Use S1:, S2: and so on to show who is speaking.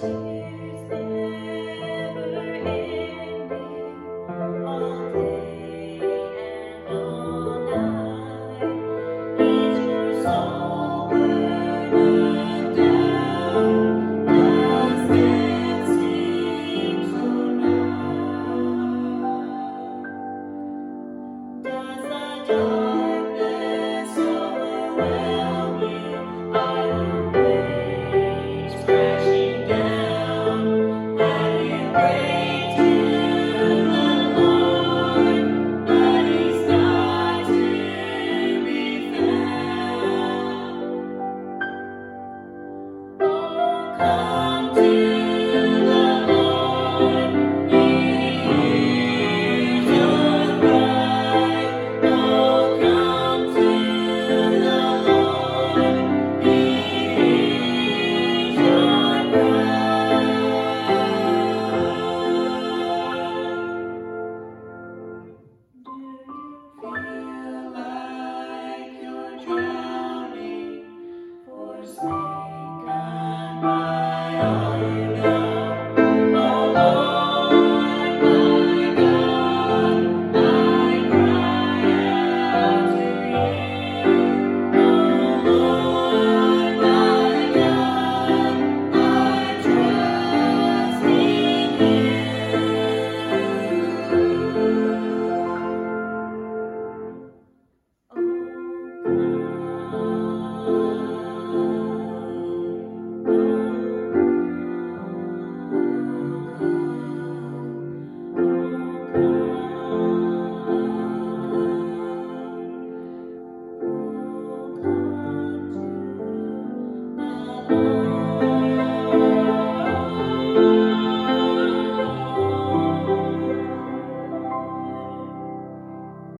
S1: tears. love.